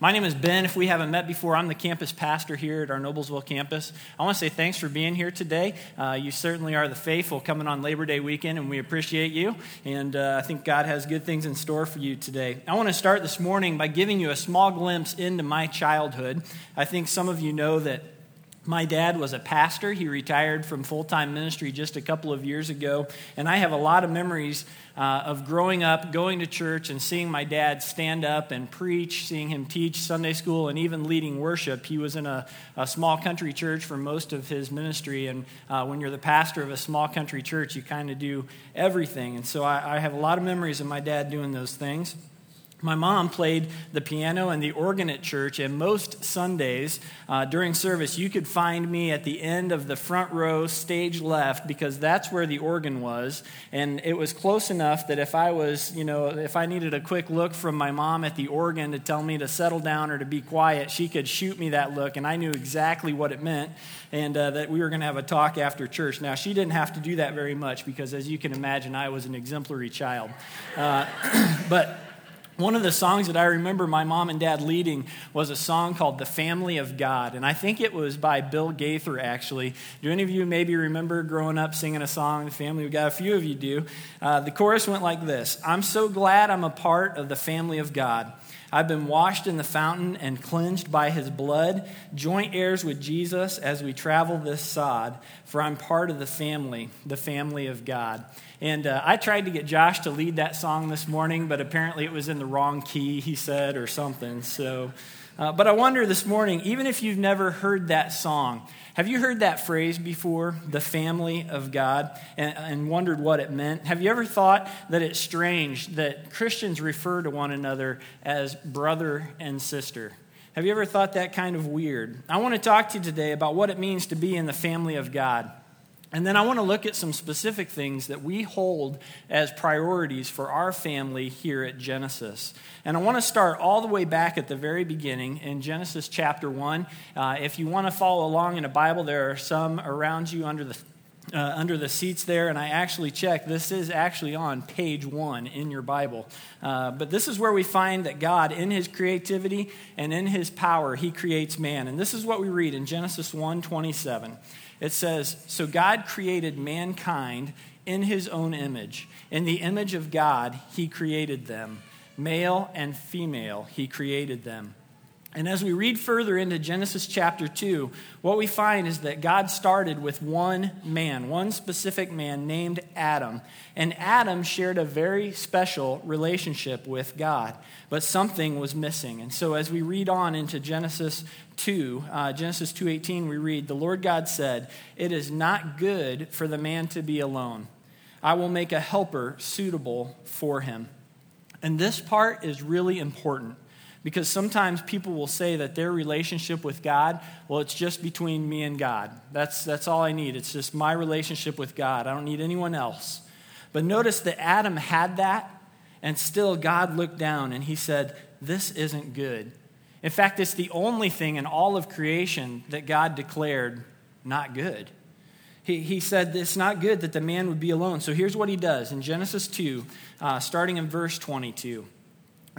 My name is Ben. If we haven't met before, I'm the campus pastor here at our Noblesville campus. I want to say thanks for being here today. Uh, you certainly are the faithful coming on Labor Day weekend, and we appreciate you. And uh, I think God has good things in store for you today. I want to start this morning by giving you a small glimpse into my childhood. I think some of you know that my dad was a pastor. He retired from full time ministry just a couple of years ago. And I have a lot of memories uh, of growing up, going to church, and seeing my dad stand up and preach, seeing him teach Sunday school, and even leading worship. He was in a, a small country church for most of his ministry. And uh, when you're the pastor of a small country church, you kind of do everything. And so I, I have a lot of memories of my dad doing those things. My mom played the piano and the organ at church, and most Sundays uh, during service, you could find me at the end of the front row, stage left, because that's where the organ was. And it was close enough that if I was, you know, if I needed a quick look from my mom at the organ to tell me to settle down or to be quiet, she could shoot me that look, and I knew exactly what it meant, and uh, that we were going to have a talk after church. Now, she didn't have to do that very much because, as you can imagine, I was an exemplary child. Uh, but one of the songs that I remember my mom and dad leading was a song called The Family of God. And I think it was by Bill Gaither, actually. Do any of you maybe remember growing up singing a song, The Family of God? A few of you do. Uh, the chorus went like this I'm so glad I'm a part of the family of God. I've been washed in the fountain and cleansed by his blood, joint heirs with Jesus as we travel this sod, for I'm part of the family, the family of God. And uh, I tried to get Josh to lead that song this morning, but apparently it was in the wrong key, he said, or something. So, uh, but I wonder this morning, even if you've never heard that song, have you heard that phrase before, the family of God, and, and, wondered what it meant? Have you ever thought that it's strange that Christians refer to one another as brother and sister? Have you ever thought that kind of weird? I want to talk to you today about what it means to be in the family of God. And then I want to look at some specific things that we hold as priorities for our family here at Genesis. And I want to start all the way back at the very beginning in Genesis chapter 1. Uh, if you want to follow along in a Bible, there are some around you under the uh, under the seats there, and I actually checked. This is actually on page one in your Bible. Uh, but this is where we find that God, in his creativity and in his power, he creates man. And this is what we read in Genesis 1 27. It says, So God created mankind in his own image. In the image of God, he created them. Male and female, he created them. And as we read further into Genesis chapter 2, what we find is that God started with one man, one specific man named Adam. And Adam shared a very special relationship with God, but something was missing. And so as we read on into Genesis 2, uh, Genesis 2:18, we read, "The Lord God said, "It is not good for the man to be alone. I will make a helper suitable for him." And this part is really important because sometimes people will say that their relationship with God, well, it's just between me and God. That's, that's all I need. It's just my relationship with God. I don't need anyone else. But notice that Adam had that, and still God looked down and he said, This isn't good. In fact, it's the only thing in all of creation that God declared not good. He, he said it's not good that the man would be alone. So here's what he does in Genesis 2, uh, starting in verse 22.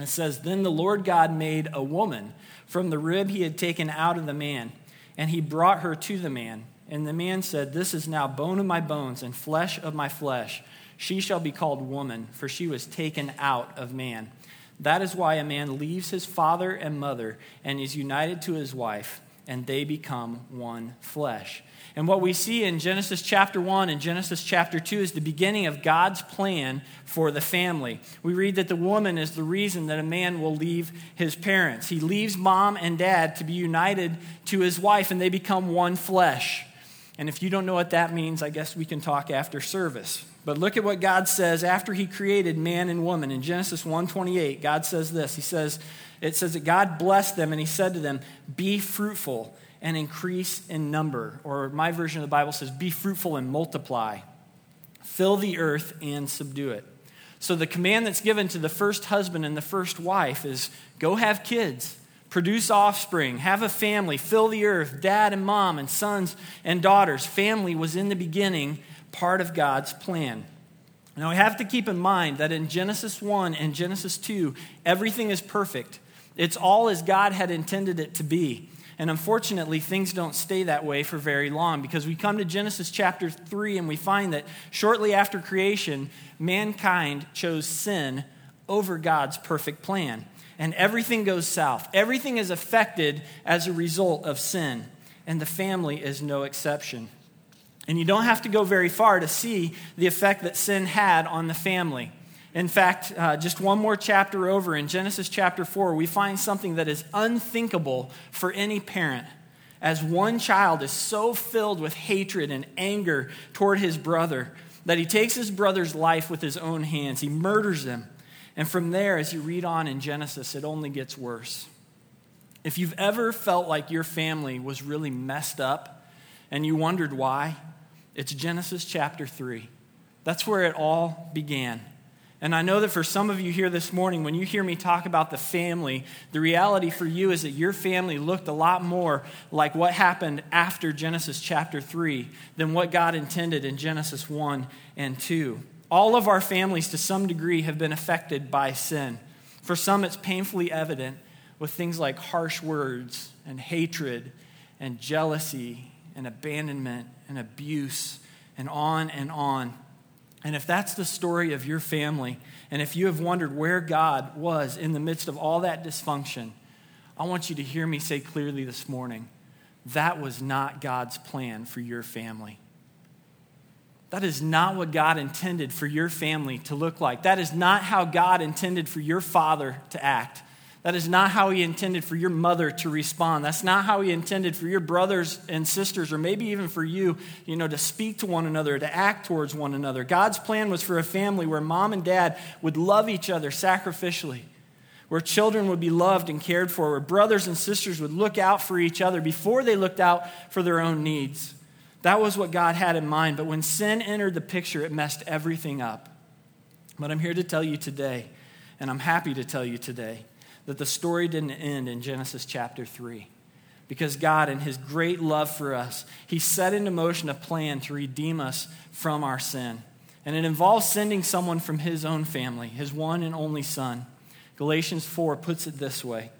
It says, Then the Lord God made a woman from the rib he had taken out of the man, and he brought her to the man. And the man said, This is now bone of my bones and flesh of my flesh. She shall be called woman, for she was taken out of man. That is why a man leaves his father and mother and is united to his wife, and they become one flesh. And what we see in Genesis chapter 1 and Genesis chapter 2 is the beginning of God's plan for the family. We read that the woman is the reason that a man will leave his parents. He leaves mom and dad to be united to his wife, and they become one flesh. And if you don't know what that means, I guess we can talk after service. But look at what God says after he created man and woman. In Genesis 1:28, God says this. He says it says that God blessed them and he said to them, "Be fruitful and increase in number. Or my version of the Bible says, be fruitful and multiply. Fill the earth and subdue it. So the command that's given to the first husband and the first wife is go have kids, produce offspring, have a family, fill the earth, dad and mom and sons and daughters. Family was in the beginning part of God's plan. Now we have to keep in mind that in Genesis 1 and Genesis 2, everything is perfect. It's all as God had intended it to be. And unfortunately, things don't stay that way for very long because we come to Genesis chapter 3 and we find that shortly after creation, mankind chose sin over God's perfect plan. And everything goes south. Everything is affected as a result of sin. And the family is no exception. And you don't have to go very far to see the effect that sin had on the family. In fact, uh, just one more chapter over in Genesis chapter 4, we find something that is unthinkable for any parent. As one child is so filled with hatred and anger toward his brother that he takes his brother's life with his own hands, he murders him. And from there, as you read on in Genesis, it only gets worse. If you've ever felt like your family was really messed up and you wondered why, it's Genesis chapter 3. That's where it all began. And I know that for some of you here this morning, when you hear me talk about the family, the reality for you is that your family looked a lot more like what happened after Genesis chapter 3 than what God intended in Genesis 1 and 2. All of our families, to some degree, have been affected by sin. For some, it's painfully evident with things like harsh words and hatred and jealousy and abandonment and abuse and on and on. And if that's the story of your family, and if you have wondered where God was in the midst of all that dysfunction, I want you to hear me say clearly this morning that was not God's plan for your family. That is not what God intended for your family to look like. That is not how God intended for your father to act. That is not how he intended for your mother to respond. That's not how he intended for your brothers and sisters, or maybe even for you, you know, to speak to one another, to act towards one another. God's plan was for a family where mom and dad would love each other sacrificially, where children would be loved and cared for, where brothers and sisters would look out for each other before they looked out for their own needs. That was what God had in mind. But when sin entered the picture, it messed everything up. But I'm here to tell you today, and I'm happy to tell you today that the story didn't end in Genesis chapter 3. Because God, in His great love for us, He set into motion a plan to redeem us from our sin. And it involves sending someone from His own family, His one and only Son. Galatians 4 puts it this way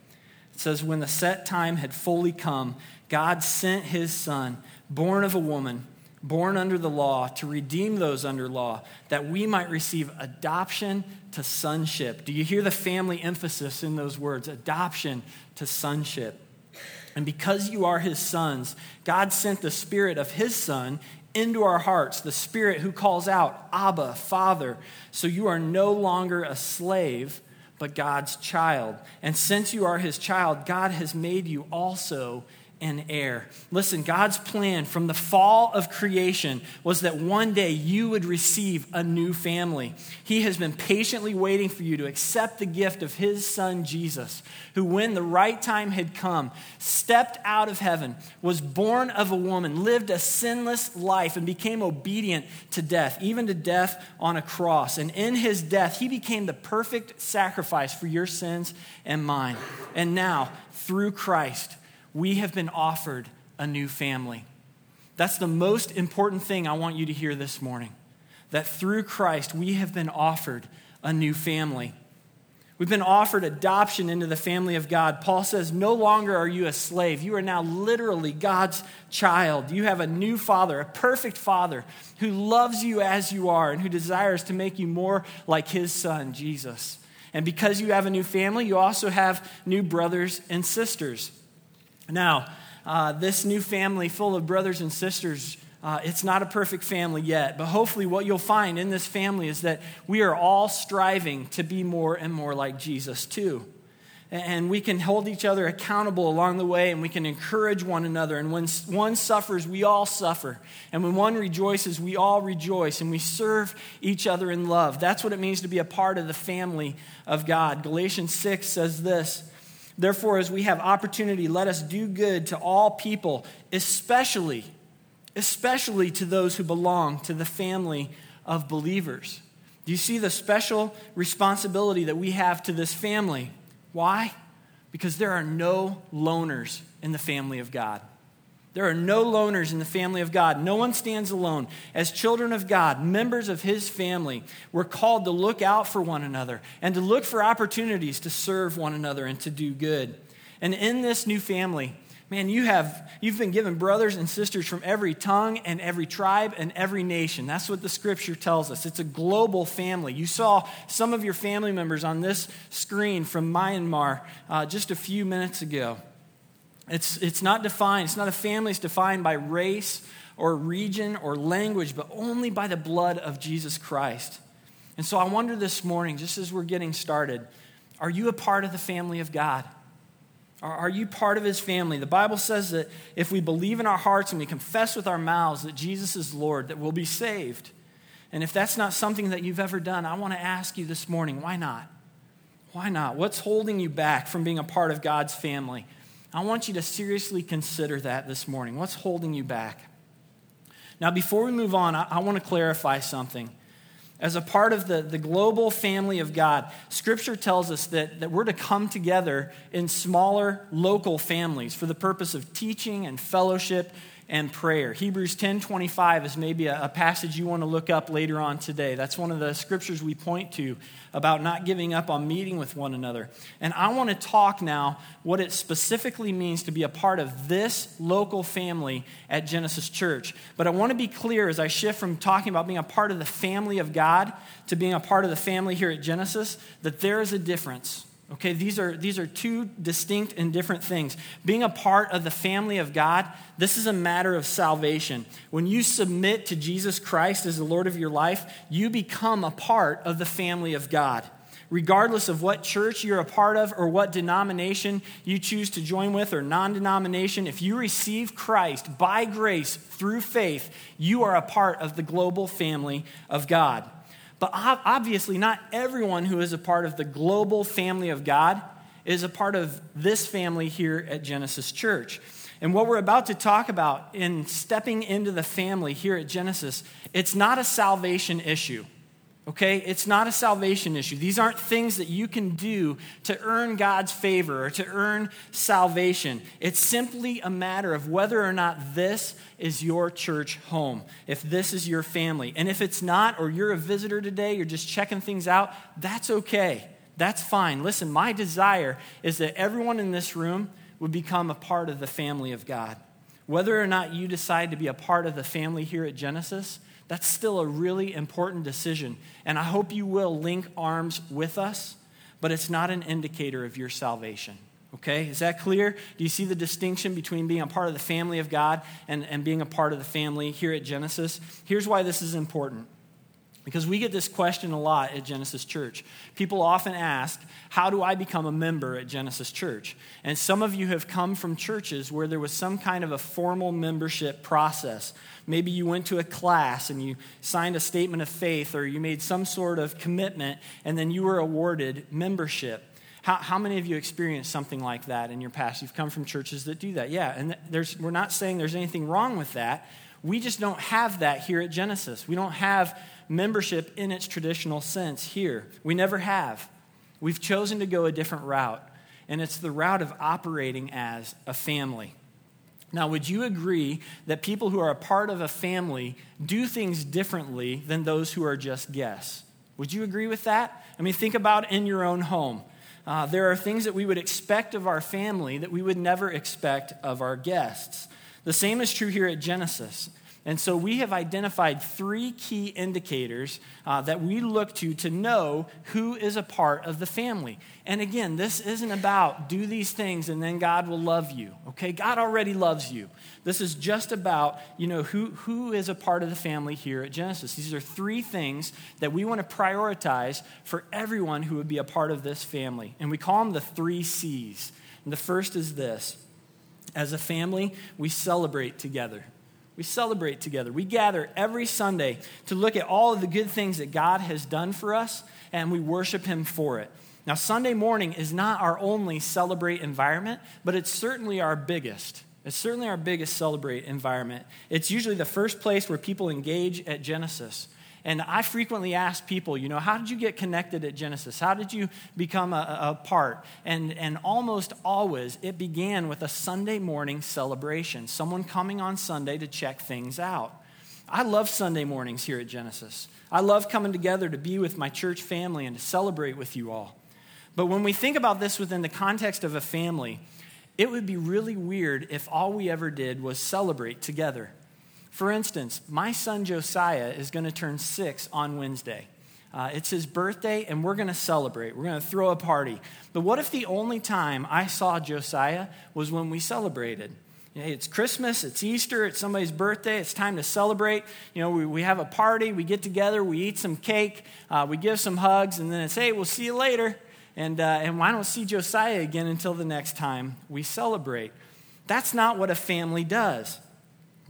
It says, When the set time had fully come, God sent His Son, born of a woman born under the law to redeem those under law, that we might receive adoption to sonship. Do you hear the family emphasis in those words? Adoption to sonship. And because you are his sons, God sent the spirit of his son into our hearts, the spirit who calls out, Abba, Father. So you are no longer a slave, but God's child. And since you are his child, God has made you also and heir. Listen, God's plan from the fall of creation was that one day you would receive a new family. He has been patiently waiting for you to accept the gift of His Son Jesus, who, when the right time had come, stepped out of heaven, was born of a woman, lived a sinless life, and became obedient to death, even to death on a cross. And in His death, He became the perfect sacrifice for your sins and mine. And now, through Christ, we have been offered a new family. That's the most important thing I want you to hear this morning. That through Christ, we have been offered a new family. We've been offered adoption into the family of God. Paul says, No longer are you a slave. You are now literally God's child. You have a new father, a perfect father, who loves you as you are and who desires to make you more like his son, Jesus. And because you have a new family, you also have new brothers and sisters. Now, uh, this new family full of brothers and sisters, uh, it's not a perfect family yet, but hopefully, what you'll find in this family is that we are all striving to be more and more like Jesus, too. And we can hold each other accountable along the way, and we can encourage one another. And when one suffers, we all suffer. And when one rejoices, we all rejoice, and we serve each other in love. That's what it means to be a part of the family of God. Galatians 6 says this Therefore, as we have opportunity, let us do good to all people, especially, especially to those who belong to the family of believers. Do you see the special responsibility that we have to this family? Why? Because there are no loners in the family of God. There are no loners in the family of God. No one stands alone. As children of God, members of his family, we're called to look out for one another and to look for opportunities to serve one another and to do good. And in this new family, man, you have you've been given brothers and sisters from every tongue and every tribe and every nation. That's what the scripture tells us. It's a global family. You saw some of your family members on this screen from Myanmar uh, just a few minutes ago. It's, it's not defined, it's not a family, it's defined by race or region or language, but only by the blood of Jesus Christ. And so I wonder this morning, just as we're getting started, are you a part of the family of God? Are you part of his family? The Bible says that if we believe in our hearts and we confess with our mouths that Jesus is Lord, that we'll be saved. And if that's not something that you've ever done, I want to ask you this morning why not? Why not? What's holding you back from being a part of God's family? I want you to seriously consider that this morning. What's holding you back? Now, before we move on, I, I want to clarify something. As a part of the, the global family of God, Scripture tells us that, that we're to come together in smaller local families for the purpose of teaching and fellowship and prayer. Hebrews 10:25 is maybe a, a, passage you want to look up later on today. That's one of the scriptures we point to about not giving up on meeting with one another. And I want to talk now what it specifically means to be a part of this local family at Genesis Church. But I want to be clear as I shift from talking about being a part of the family of God to being a part of the family here at Genesis that there is a difference. Okay, these are, these are two distinct and different things. Being a part of the family of God, this is a matter of salvation. When you submit to Jesus Christ as the Lord of your life, you become a part of the family of God. Regardless of what church you're a part of or what denomination you choose to join with or non denomination, if you receive Christ by grace through faith, you are a part of the global family of God. But obviously, not everyone who is a part of the global family of God is a part of this family here at Genesis Church. And what we're about to talk about in stepping into the family here at Genesis, it's not a salvation issue. Okay? It's not a salvation issue. These aren't things that you can do to earn God's favor or to earn salvation. It's simply a matter of whether or not this is your church home, if this is your family. And if it's not, or you're a visitor today, you're just checking things out, that's okay. That's fine. Listen, my desire is that everyone in this room would become a part of the family of God. Whether or not you decide to be a part of the family here at Genesis, that's still a really important decision. And I hope you will link arms with us, but it's not an indicator of your salvation. Okay? Is that clear? Do you see the distinction between being a part of the family of God and, and being a part of the family here at Genesis? Here's why this is important. Because we get this question a lot at Genesis Church. People often ask, How do I become a member at Genesis Church? And some of you have come from churches where there was some kind of a formal membership process. Maybe you went to a class and you signed a statement of faith, or you made some sort of commitment, and then you were awarded membership. How, how many of you experienced something like that in your past? You've come from churches that do that. Yeah, and there's, we're not saying there's anything wrong with that. We just don't have that here at Genesis. We don't have membership in its traditional sense here. We never have. We've chosen to go a different route, and it's the route of operating as a family. Now, would you agree that people who are a part of a family do things differently than those who are just guests? Would you agree with that? I mean, think about in your own home. Uh, there are things that we would expect of our family that we would never expect of our guests. The same is true here at Genesis. And so we have identified three key indicators uh, that we look to to know who is a part of the family. And again, this isn't about do these things and then God will love you. Okay? God already loves you. This is just about, you know, who, who is a part of the family here at Genesis. These are three things that we want to prioritize for everyone who would be a part of this family. And we call them the three C's. And the first is this as a family, we celebrate together. We celebrate together. We gather every Sunday to look at all of the good things that God has done for us, and we worship Him for it. Now, Sunday morning is not our only celebrate environment, but it's certainly our biggest. It's certainly our biggest celebrate environment. It's usually the first place where people engage at Genesis. And I frequently ask people, you know, how did you get connected at Genesis? How did you become a, a, part? And, and almost always it began with a Sunday morning celebration, someone coming on Sunday to check things out. I love Sunday mornings here at Genesis. I love coming together to be with my church family and to celebrate with you all. But when we think about this within the context of a family, it would be really weird if all we ever did was celebrate together. For instance, my son Josiah is going to turn six on Wednesday. Uh, it's his birthday, and we're going to celebrate. We're going to throw a party. But what if the only time I saw Josiah was when we celebrated? it's Christmas, it's Easter, it's somebody's birthday, it's time to celebrate. You know, we, we have a party, we get together, we eat some cake, uh, we give some hugs, and then it's, hey, we'll see you later. And, uh, and I don't see Josiah again until the next time we celebrate. That's not what a family does.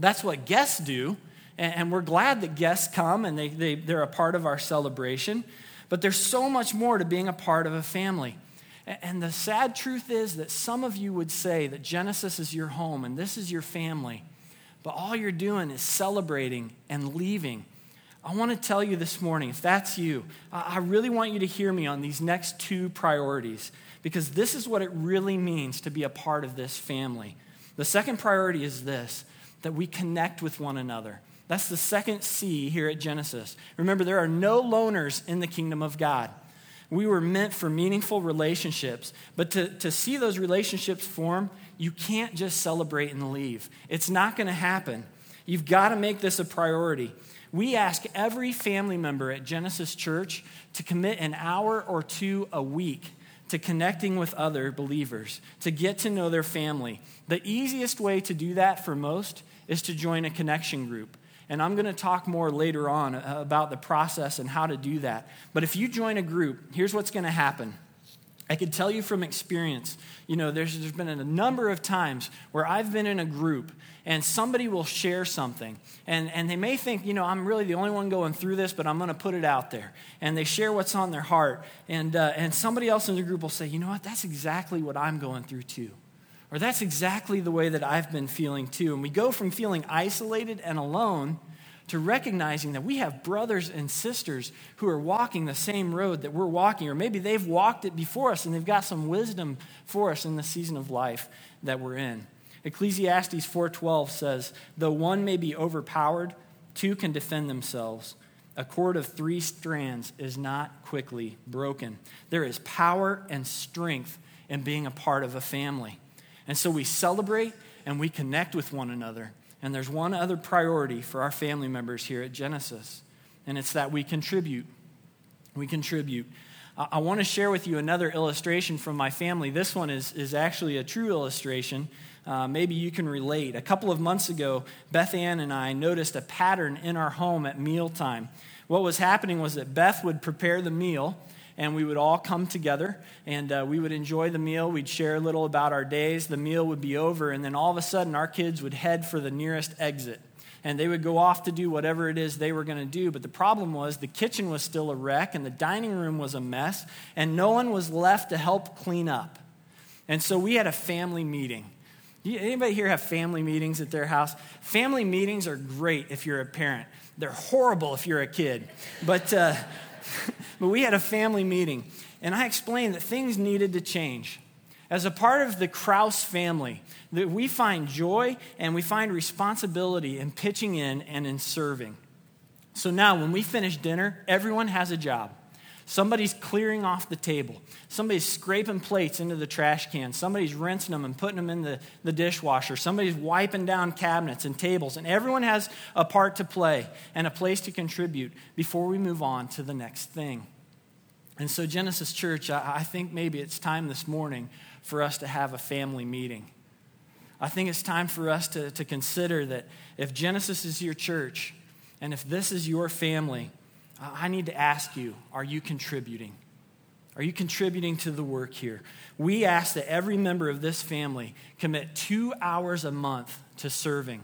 That's what guests do. And, we're glad that guests come and they, they, they're a part of our celebration. But there's so much more to being a part of a family. And the sad truth is that some of you would say that Genesis is your home and this is your family, but all you're doing is celebrating and leaving. I want to tell you this morning, if that's you, I really want you to hear me on these next two priorities because this is what it really means to be a part of this family. The second priority is this that we connect with one another. That's the second C here at Genesis. Remember, there are no loners in the kingdom of God. We were meant for meaningful relationships. But to, to see those relationships form, you can't just celebrate and leave. It's not going to happen. You've got to make this a priority. We ask every family member at Genesis Church to commit an hour or two a week to connecting with other believers, to get to know their family. The easiest way to do that for most is to join a connection group. And I'm going to talk more later on uh, about the process and how to do that. But if you join a group, here's what's going to happen. I can tell you from experience, you know, there's, there's been a number of times where I've been in a group and somebody will share something. And, and they may think, you know, I'm really the only one going through this, but I'm going to put it out there. And they share what's on their heart. And, uh, and somebody else in the group will say, you know what, that's exactly what I'm going through too. Or that's exactly the way that I've been feeling too. And we go from feeling isolated and alone to recognizing that we have brothers and sisters who are walking the same road that we're walking, or maybe they've walked it before us and they've got some wisdom for us in the season of life that we're in. Ecclesiastes 4:12 says, "Though one may be overpowered, two can defend themselves. A cord of three strands is not quickly broken." There is power and strength in being a part of a family. And so we celebrate and we connect with one another. And there's one other priority for our family members here at Genesis, and it's that we contribute. We contribute. I want to share with you another illustration from my family. This one is, is actually a true illustration. Uh, maybe you can relate. A couple of months ago, Beth Ann and I noticed a pattern in our home at mealtime. What was happening was that Beth would prepare the meal, and we would all come together and uh, we would enjoy the meal. We'd share a little about our days. The meal would be over, and then all of a sudden, our kids would head for the nearest exit. And they would go off to do whatever it is they were going to do. But the problem was the kitchen was still a wreck, and the dining room was a mess, and no one was left to help clean up. And so we had a family meeting. Anybody here have family meetings at their house? Family meetings are great if you're a parent. They're horrible if you're a kid. But uh, but we had a family meeting, and I explained that things needed to change. As a part of the Kraus family, that we find joy and we find responsibility in pitching in and in serving. So now, when we finish dinner, everyone has a job. Somebody's clearing off the table. Somebody's scraping plates into the trash can. Somebody's rinsing them and putting them in the, the dishwasher. Somebody's wiping down cabinets and tables. And everyone has a part to play and a place to contribute before we move on to the next thing. And so, Genesis Church, I, I think maybe it's time this morning for us to have a family meeting. I think it's time for us to, to consider that if Genesis is your church and if this is your family, I need to ask you are you contributing? Are you contributing to the work here? We ask that every member of this family commit two hours a month to serving.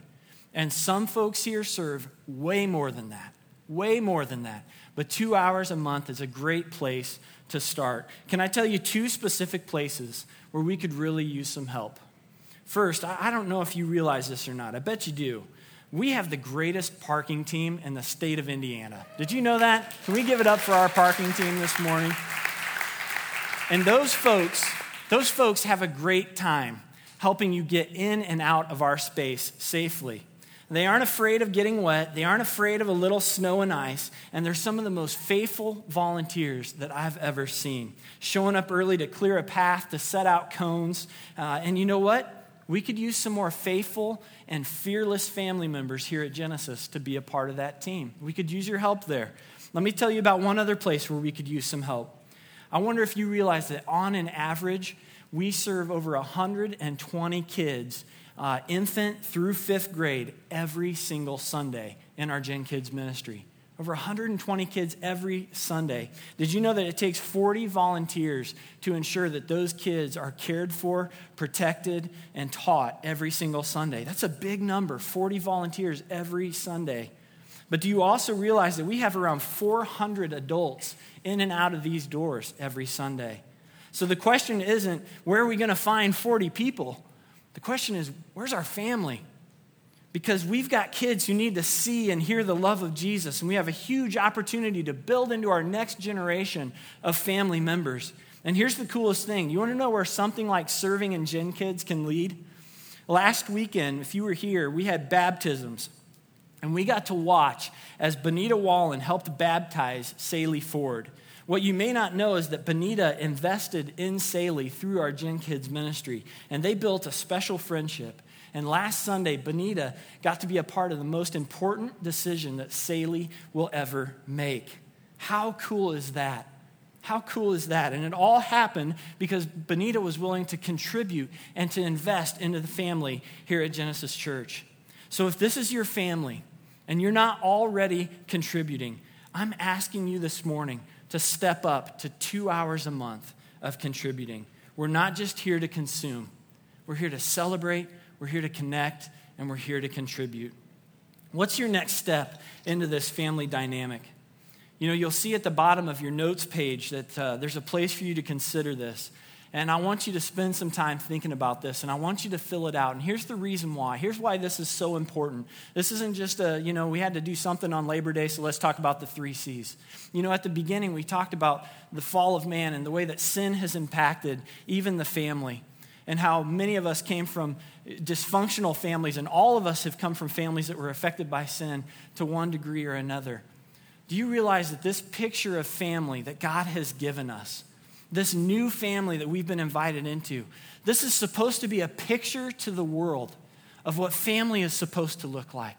And some folks here serve way more than that, way more than that. But two hours a month is a great place to start. Can I tell you two specific places where we could really use some help? First, I don't know if you realize this or not. I bet you do. We have the greatest parking team in the state of Indiana. Did you know that? Can we give it up for our parking team this morning? And those folks, those folks have a great time helping you get in and out of our space safely. They aren't afraid of getting wet. They aren't afraid of a little snow and ice. And they're some of the most faithful volunteers that I've ever seen. Showing up early to clear a path, to set out cones. Uh, and you know what? We could use some more faithful and fearless family members here at Genesis to be a part of that team. We could use your help there. Let me tell you about one other place where we could use some help. I wonder if you realize that on an average, we serve over 120 kids uh, infant through fifth grade every single Sunday in our Gen Kids ministry. Over 120 kids every Sunday. Did you know that it takes 40 volunteers to ensure that those kids are cared for, protected, and taught every single Sunday? That's a big number 40 volunteers every Sunday. But do you also realize that we have around 400 adults in and out of these doors every Sunday? So the question isn't where are we going to find 40 people? The question is, where's our family? Because we've got kids who need to see and hear the love of Jesus, and we have a huge opportunity to build into our next generation of family members. And here's the coolest thing you want to know where something like serving in Gen Kids can lead? Last weekend, if you were here, we had baptisms. And we got to watch as Benita Wallen helped baptize Saley Ford. What you may not know is that Benita invested in Saley through our Gen Kids ministry, and they built a special friendship. And last Sunday, Benita got to be a part of the most important decision that Saley will ever make. How cool is that? How cool is that? And it all happened because Benita was willing to contribute and to invest into the family here at Genesis Church. So if this is your family and you're not already contributing, I'm asking you this morning to step up to two hours a month of contributing. We're not just here to consume, we're here to celebrate, we're here to connect, and we're here to contribute. What's your next step into this family dynamic? You know, you'll see at the bottom of your notes page that uh, there's a place for you to consider this. And I want you to spend some time thinking about this, and I want you to fill it out. And here's the reason why. Here's why this is so important. This isn't just a, you know, we had to do something on Labor Day, so let's talk about the three C's. You know, at the beginning, we talked about the fall of man and the way that sin has impacted even the family, and how many of us came from dysfunctional families, and all of us have come from families that were affected by sin to one degree or another. Do you realize that this picture of family that God has given us, this new family that we've been invited into. This is supposed to be a picture to the world of what family is supposed to look like.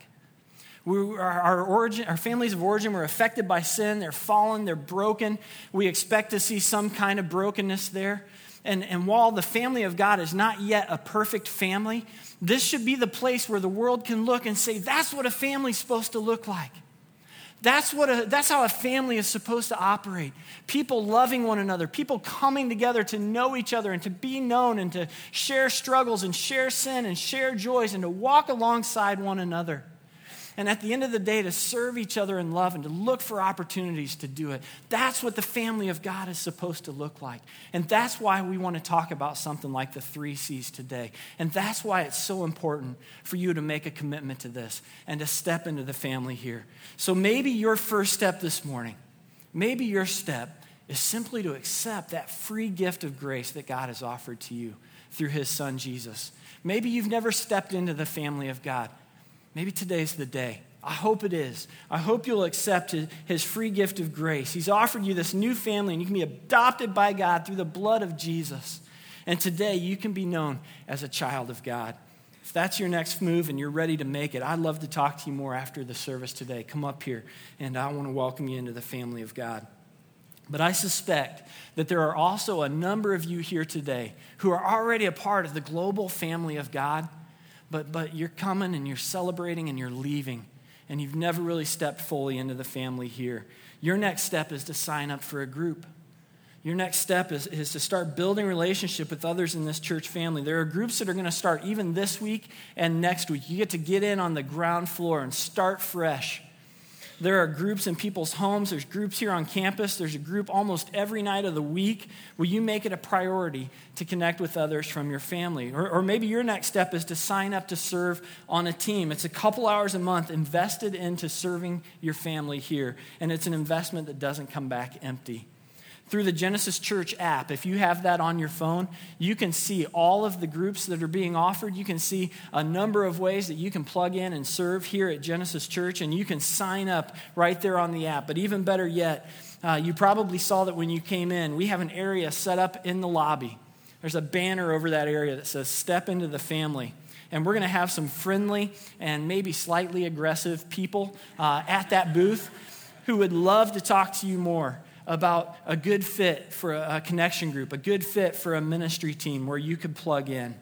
We, our, our, origin, our families of origin were affected by sin. They're fallen, they're broken. We expect to see some kind of brokenness there. And, and while the family of God is not yet a perfect family, this should be the place where the world can look and say, that's what a family's supposed to look like. That's, what a, that's how a family is supposed to operate. People loving one another, people coming together to know each other and to be known and to share struggles and share sin and share joys and to walk alongside one another and at the end of the day to serve each other in love and to look for opportunities to do it. That's what the family of God is supposed to look like. And that's why we want to talk about something like the three C's today. And that's why it's so important for you to make a commitment to this and to step into the family here. So maybe your first step this morning, maybe your step is simply to accept that free gift of grace that God has offered to you through his son Jesus. Maybe you've never stepped into the family of God. Maybe today's the day. I hope it is. I hope you'll accept his free gift of grace. He's offered you this new family, and you can be adopted by God through the blood of Jesus. And today, you can be known as a child of God. If that's your next move and you're ready to make it, I'd love to talk to you more after the service today. Come up here, and I want to welcome you into the family of God. But I suspect that there are also a number of you here today who are already a part of the global family of God but, but you're coming and you're celebrating and you're leaving, and you've never really stepped fully into the family here. Your next step is to sign up for a group. Your next step is, is to start building relationship with others in this church family. There are groups that are going to start even this week and next week. You get to get in on the ground floor and start fresh. There are groups in people's homes, there's groups here on campus, there's a group almost every night of the week Will you make it a priority to connect with others from your family. Or, or maybe your next step is to sign up to serve on a team. It's a couple hours a month invested into serving your family here, and it's an investment that doesn't come back empty through the Genesis Church app. If you have that on your phone, you can see all of the groups that are being offered. You can see a number of ways that you can plug in and serve here at Genesis Church, and you can sign up right there on the app. But even better yet, uh, you probably saw that when you came in, we have an area set up in the lobby. There's a banner over that area that says, Step into the family. And we're going to have some friendly and maybe slightly aggressive people uh, at that booth who would love to talk to you more about a good fit for a, connection group, a good fit for a ministry team where you could plug in.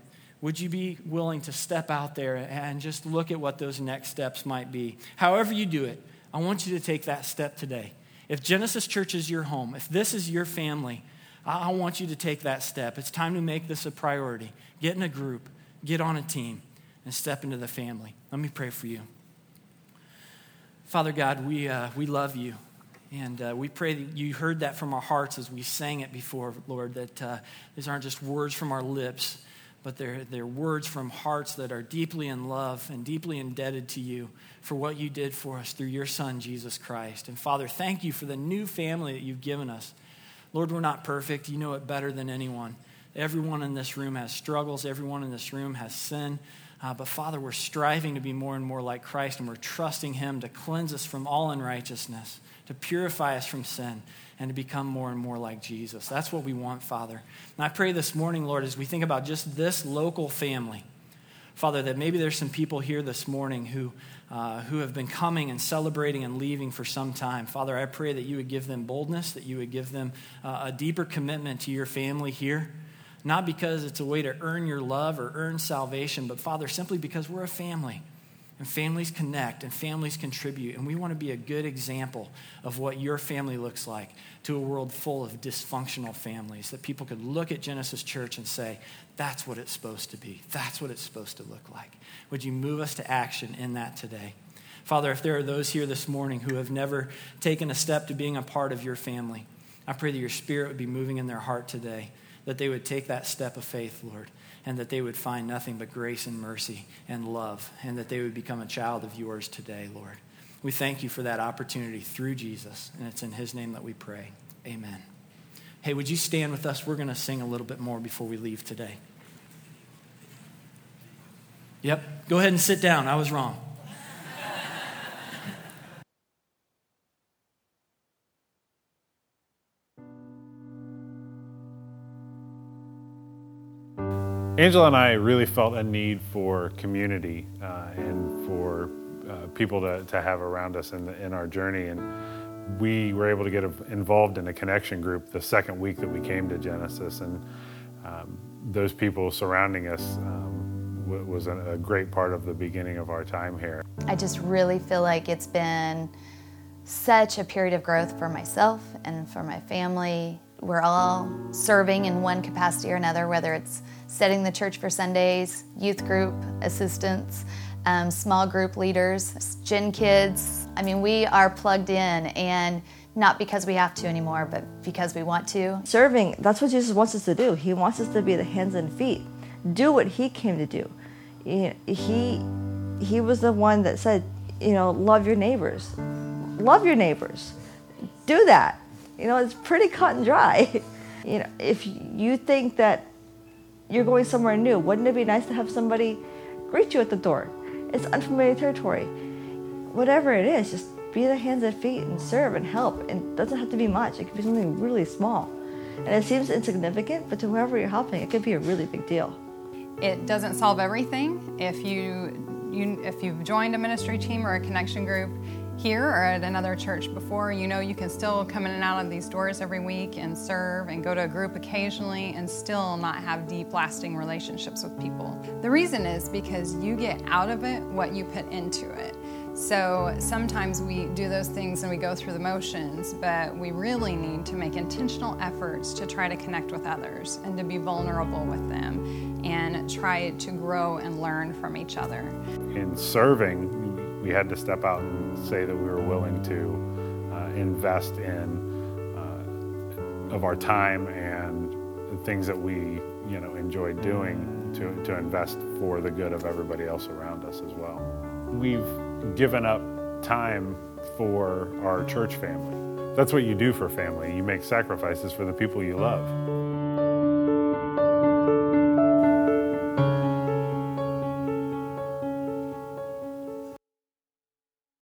Would you be willing to step out there and just look at what those next steps might be? However, you do it, I want you to take that step today. If Genesis Church is your home, if this is your family, I want you to take that step. It's time to make this a priority. Get in a group, get on a team, and step into the family. Let me pray for you. Father God, we, uh, we love you. And uh, we pray that you heard that from our hearts as we sang it before, Lord, that uh, these aren't just words from our lips, but they're, they're words from hearts that are deeply in love and deeply indebted to you for what you did for us through your Son, Jesus Christ. And Father, thank you for the new family that you've given us. Lord, we're not perfect. You know it better than anyone. Everyone in this room has struggles, everyone in this room has sin. Uh, but Father, we're striving to be more and more like Christ, and we're trusting Him to cleanse us from all unrighteousness to purify us from sin and to become more and more like Jesus. That's what we want, Father. And I pray this morning, Lord, as we think about just this local family, Father, that maybe there's some people here this morning who, uh, who have been coming and celebrating and leaving for some time. Father, I pray that you would give them boldness, that you would give them uh, a deeper commitment to your family here. Not because it's a way to earn your love or earn salvation, but Father, simply because we're a family. And families connect and families contribute. And we want to be a good example of what your family looks like to a world full of dysfunctional families. That people could look at Genesis Church and say, that's what it's supposed to be. That's what it's supposed to look like. Would you move us to action in that today? Father, if there are those here this morning who have never taken a step to being a part of your family, I pray that your spirit would be moving in their heart today, that they would take that step of faith, Lord and that they would find nothing but grace and mercy and love, and that they would become a child of yours today, Lord. We thank you for that opportunity through Jesus, and it's in his name that we pray. Amen. Hey, would you stand with us? We're going to sing a little bit more before we leave today. Yep, go ahead and sit down. I was wrong. Angela and I really felt a need for community uh, and for uh, people to, to have around us in, the, in our journey. And we were able to get involved in a connection group the second week that we came to Genesis. And um, those people surrounding us um, was a, a great part of the beginning of our time here. I just really feel like it's been such a period of growth for myself and for my family. We're all serving in one capacity or another, whether it's setting the church for Sundays, youth group assistants, um, small group leaders, gen kids. I mean, we are plugged in and not because we have to anymore, but because we want to. Serving, that's what Jesus wants us to do. He wants us to be the hands and feet. Do what he came to do. He, he was the one that said, you know, love your neighbors. Love your neighbors. Do that. You know, it's pretty cut and dry. You know, if you think that you're going somewhere new. Wouldn't it be nice to have somebody greet you at the door? It's unfamiliar territory. Whatever it is, just be the hands and feet and serve and help. And it doesn't have to be much. It could be something really small. And it seems insignificant, but to whoever you're helping, it could be a really big deal. It doesn't solve everything. If you, you if you've joined a ministry team or a connection group, here or at another church before, you know you can still come in and out of these doors every week and serve and go to a group occasionally and still not have deep, lasting relationships with people. The reason is because you get out of it what you put into it. So sometimes we do those things and we go through the motions, but we really need to make intentional efforts to try to connect with others and to be vulnerable with them and try to grow and learn from each other. In serving, we had to step out and say that we were willing to uh, invest in uh, of our time and things that we you know enjoyed doing to, to invest for the good of everybody else around us as well. We've given up time for our church family. That's what you do for family. You make sacrifices for the people you love.